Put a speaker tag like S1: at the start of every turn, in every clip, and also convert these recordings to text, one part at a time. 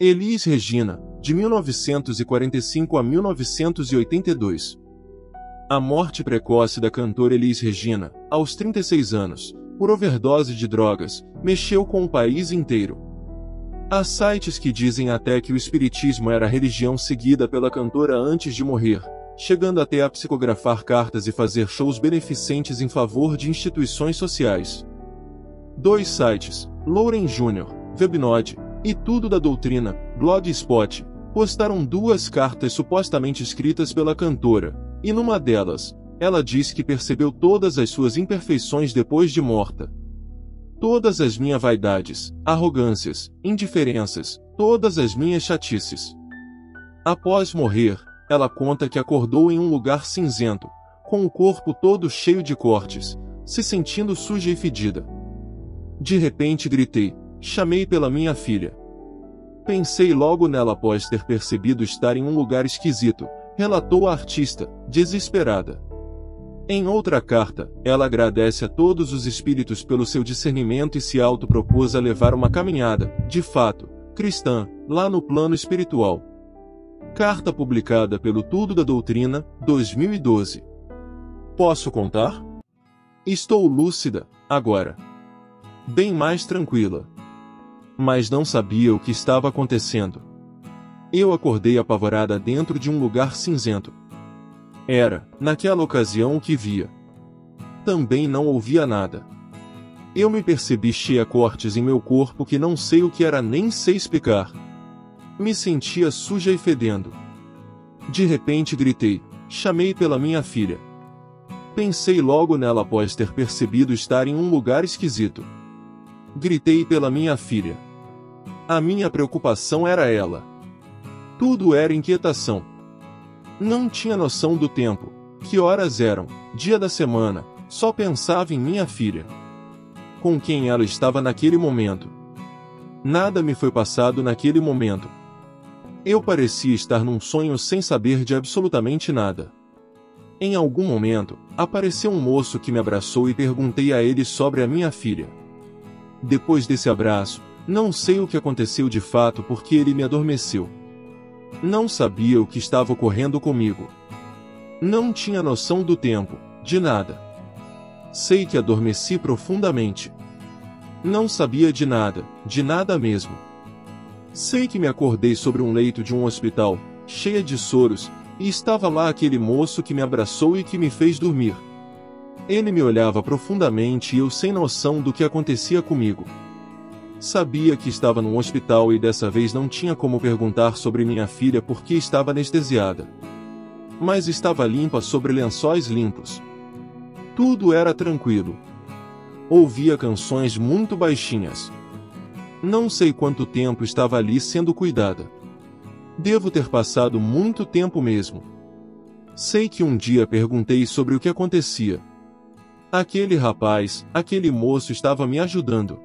S1: Elis Regina, de 1945 a 1982. A morte precoce da cantora Elis Regina, aos 36 anos, por overdose de drogas, mexeu com o país inteiro. Há sites que dizem até que o espiritismo era a religião seguida pela cantora antes de morrer, chegando até a psicografar cartas e fazer shows beneficentes em favor de instituições sociais. Dois sites, Lauren Jr., Webnode, e Tudo da Doutrina, Blogspot, postaram duas cartas supostamente escritas pela cantora, e numa delas, ela diz que percebeu todas as suas imperfeições depois de morta. Todas as minhas vaidades, arrogâncias, indiferenças, todas as minhas chatices. Após morrer, ela conta que acordou em um lugar cinzento, com o corpo todo cheio de cortes, se sentindo suja e fedida. De repente gritei, chamei pela minha filha. Pensei logo nela após ter percebido estar em um lugar esquisito, relatou a artista, desesperada. Em outra carta, ela agradece a todos os espíritos pelo seu discernimento e se autopropôs a levar uma caminhada, de fato, cristã, lá no plano espiritual. Carta publicada pelo Tudo da Doutrina, 2012. Posso contar? Estou lúcida, agora. Bem mais tranquila. Mas não sabia o que estava acontecendo. Eu acordei apavorada dentro de um lugar cinzento. Era, naquela ocasião, o que via. Também não ouvia nada. Eu me percebi cheia cortes em meu corpo que não sei o que era nem sei explicar. Me sentia suja e fedendo. De repente gritei, chamei pela minha filha. Pensei logo nela após ter percebido estar em um lugar esquisito. Gritei pela minha filha. A minha preocupação era ela. Tudo era inquietação. Não tinha noção do tempo, que horas eram, dia da semana, só pensava em minha filha. Com quem ela estava naquele momento. Nada me foi passado naquele momento, eu parecia estar num sonho sem saber de absolutamente nada. Em algum momento, apareceu um moço que me abraçou e perguntei a ele sobre a minha filha. Depois desse abraço, não sei o que aconteceu de fato porque ele me adormeceu. Não sabia o que estava ocorrendo comigo. Não tinha noção do tempo, de nada. Sei que adormeci profundamente. Não sabia de nada, de nada mesmo. Sei que me acordei sobre um leito de um hospital, cheia de soros, e estava lá aquele moço que me abraçou e que me fez dormir. Ele me olhava profundamente e eu sem noção do que acontecia comigo. Sabia que estava num hospital e dessa vez não tinha como perguntar sobre minha filha porque estava anestesiada. Mas estava limpa sobre lençóis limpos. Tudo era tranquilo. Ouvia canções muito baixinhas. Não sei quanto tempo estava ali sendo cuidada. Devo ter passado muito tempo mesmo. Sei que um dia perguntei sobre o que acontecia. Aquele rapaz, aquele moço estava me ajudando.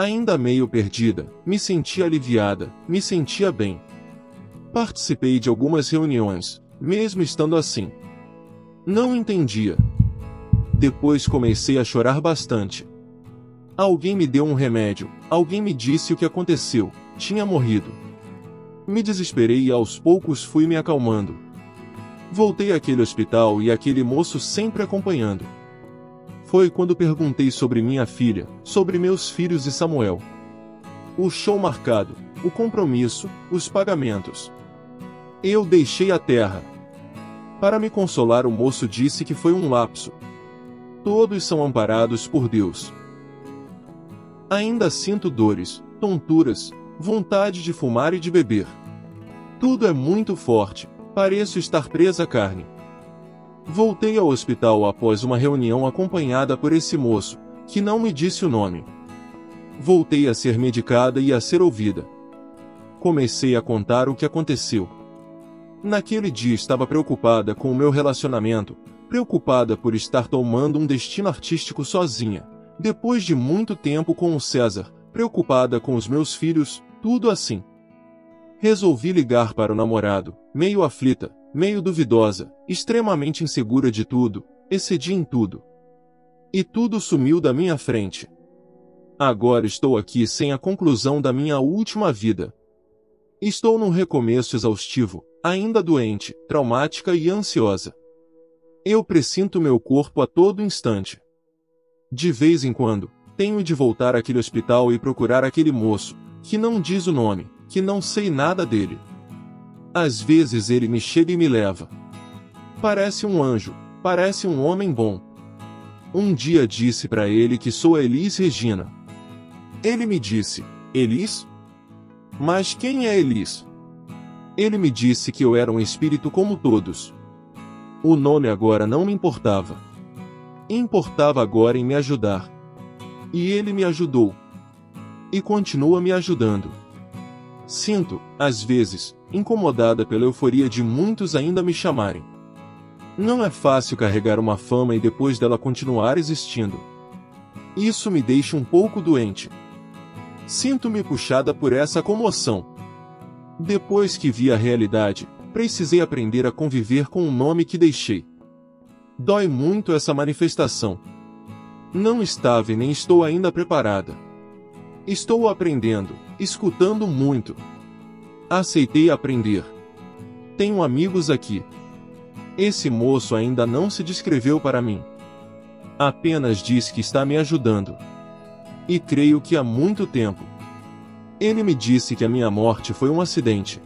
S1: Ainda meio perdida, me sentia aliviada, me sentia bem. Participei de algumas reuniões, mesmo estando assim. Não entendia. Depois comecei a chorar bastante. Alguém me deu um remédio, alguém me disse o que aconteceu, tinha morrido. Me desesperei e aos poucos fui me acalmando. Voltei àquele hospital e aquele moço sempre acompanhando. Foi quando perguntei sobre minha filha, sobre meus filhos e Samuel. O show marcado, o compromisso, os pagamentos. Eu deixei a terra. Para me consolar, o moço disse que foi um lapso. Todos são amparados por Deus. Ainda sinto dores, tonturas, vontade de fumar e de beber. Tudo é muito forte, pareço estar presa à carne. Voltei ao hospital após uma reunião acompanhada por esse moço, que não me disse o nome. Voltei a ser medicada e a ser ouvida. Comecei a contar o que aconteceu. Naquele dia estava preocupada com o meu relacionamento, preocupada por estar tomando um destino artístico sozinha. Depois de muito tempo com o César, preocupada com os meus filhos, tudo assim. Resolvi ligar para o namorado, meio aflita, meio duvidosa, extremamente insegura de tudo, excedi em tudo. E tudo sumiu da minha frente. Agora estou aqui sem a conclusão da minha última vida. Estou num recomeço exaustivo, ainda doente, traumática e ansiosa. Eu presinto meu corpo a todo instante. De vez em quando, tenho de voltar àquele hospital e procurar aquele moço, que não diz o nome, que não sei nada dele. Às vezes ele me chega e me leva. Parece um anjo, parece um homem bom. Um dia disse para ele que sou Elis Regina. Ele me disse, Elis? Mas quem é Elis? Ele me disse que eu era um espírito como todos. O nome agora não me importava. Importava agora em me ajudar. E ele me ajudou. E continua me ajudando. Sinto, às vezes, incomodada pela euforia de muitos ainda me chamarem. Não é fácil carregar uma fama e depois dela continuar existindo. Isso me deixa um pouco doente. Sinto-me puxada por essa comoção. Depois que vi a realidade, precisei aprender a conviver com o nome que deixei. Dói muito essa manifestação. Não estava e nem estou ainda preparada. Estou aprendendo, escutando muito. Aceitei aprender. Tenho amigos aqui. Esse moço ainda não se descreveu para mim. Apenas diz que está me ajudando. E creio que há muito tempo. Ele me disse que a minha morte foi um acidente.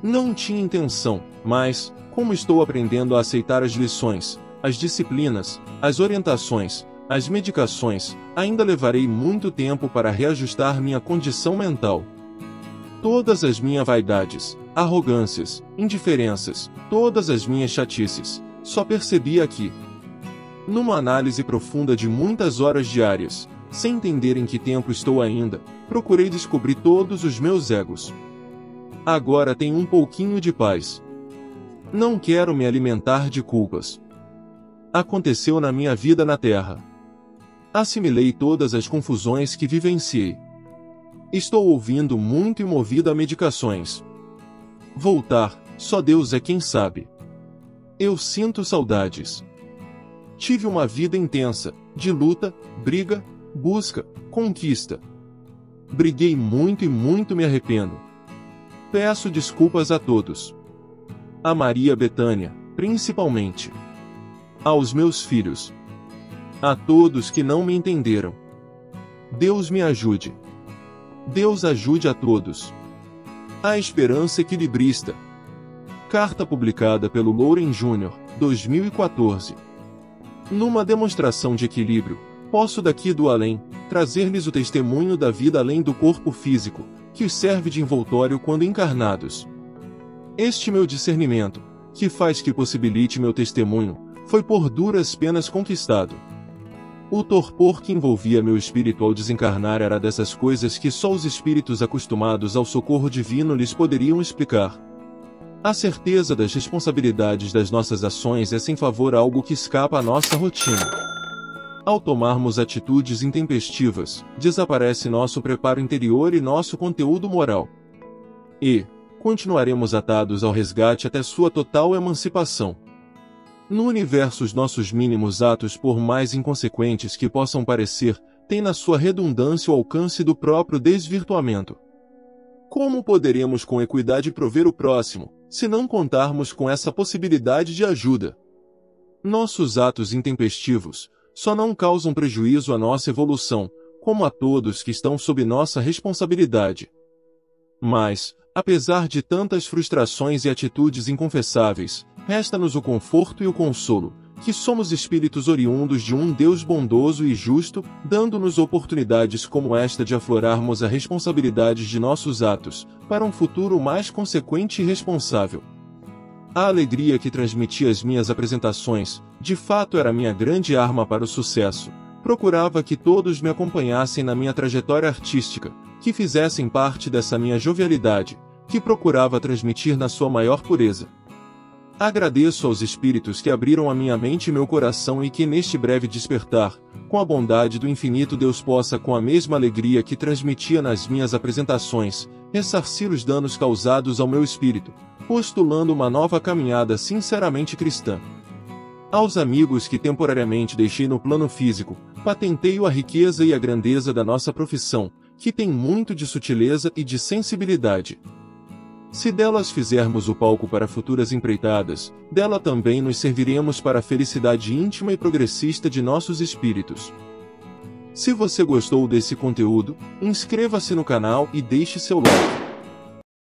S1: Não tinha intenção, mas, como estou aprendendo a aceitar as lições, as disciplinas, as orientações, as medicações, ainda levarei muito tempo para reajustar minha condição mental. Todas as minhas vaidades, arrogâncias, indiferenças, todas as minhas chatices, só percebi aqui. Numa análise profunda de muitas horas diárias, sem entender em que tempo estou ainda, procurei descobrir todos os meus egos. Agora tenho um pouquinho de paz. Não quero me alimentar de culpas. Aconteceu na minha vida na Terra. Assimilei todas as confusões que vivenciei. Estou ouvindo muito e movido a medicações. Voltar, só Deus é quem sabe. Eu sinto saudades. Tive uma vida intensa, de luta, briga, busca, conquista. Briguei muito e muito me arrependo. Peço desculpas a todos. A Maria Betânia, principalmente. Aos meus filhos. A todos que não me entenderam. Deus me ajude. Deus ajude a todos. A Esperança Equilibrista. Carta publicada pelo Louren Jr., 2014. Numa demonstração de equilíbrio, Posso daqui do além, trazer-lhes o testemunho da vida além do corpo físico, que os serve de envoltório quando encarnados. Este meu discernimento, que faz que possibilite meu testemunho, foi por duras penas conquistado. O torpor que envolvia meu espírito ao desencarnar era dessas coisas que só os espíritos acostumados ao socorro divino lhes poderiam explicar. A certeza das responsabilidades das nossas ações é sem favor algo que escapa à nossa rotina. Ao tomarmos atitudes intempestivas, desaparece nosso preparo interior e nosso conteúdo moral. E continuaremos atados ao resgate até sua total emancipação. No universo, os nossos mínimos atos, por mais inconsequentes que possam parecer, têm na sua redundância o alcance do próprio desvirtuamento. Como poderemos com equidade prover o próximo, se não contarmos com essa possibilidade de ajuda? Nossos atos intempestivos, só não causam prejuízo à nossa evolução, como a todos que estão sob nossa responsabilidade. Mas, apesar de tantas frustrações e atitudes inconfessáveis, resta-nos o conforto e o consolo, que somos espíritos oriundos de um Deus bondoso e justo, dando-nos oportunidades como esta de aflorarmos a responsabilidade de nossos atos, para um futuro mais consequente e responsável. A alegria que transmitia as minhas apresentações, de fato era minha grande arma para o sucesso. Procurava que todos me acompanhassem na minha trajetória artística, que fizessem parte dessa minha jovialidade, que procurava transmitir na sua maior pureza. Agradeço aos espíritos que abriram a minha mente e meu coração e que neste breve despertar, com a bondade do infinito Deus possa com a mesma alegria que transmitia nas minhas apresentações, ressarcir os danos causados ao meu espírito, postulando uma nova caminhada sinceramente cristã. Aos amigos que temporariamente deixei no plano físico, patenteio a riqueza e a grandeza da nossa profissão, que tem muito de sutileza e de sensibilidade. Se delas fizermos o palco para futuras empreitadas, dela também nos serviremos para a felicidade íntima e progressista de nossos espíritos. Se você gostou desse conteúdo, inscreva-se no canal e deixe seu like.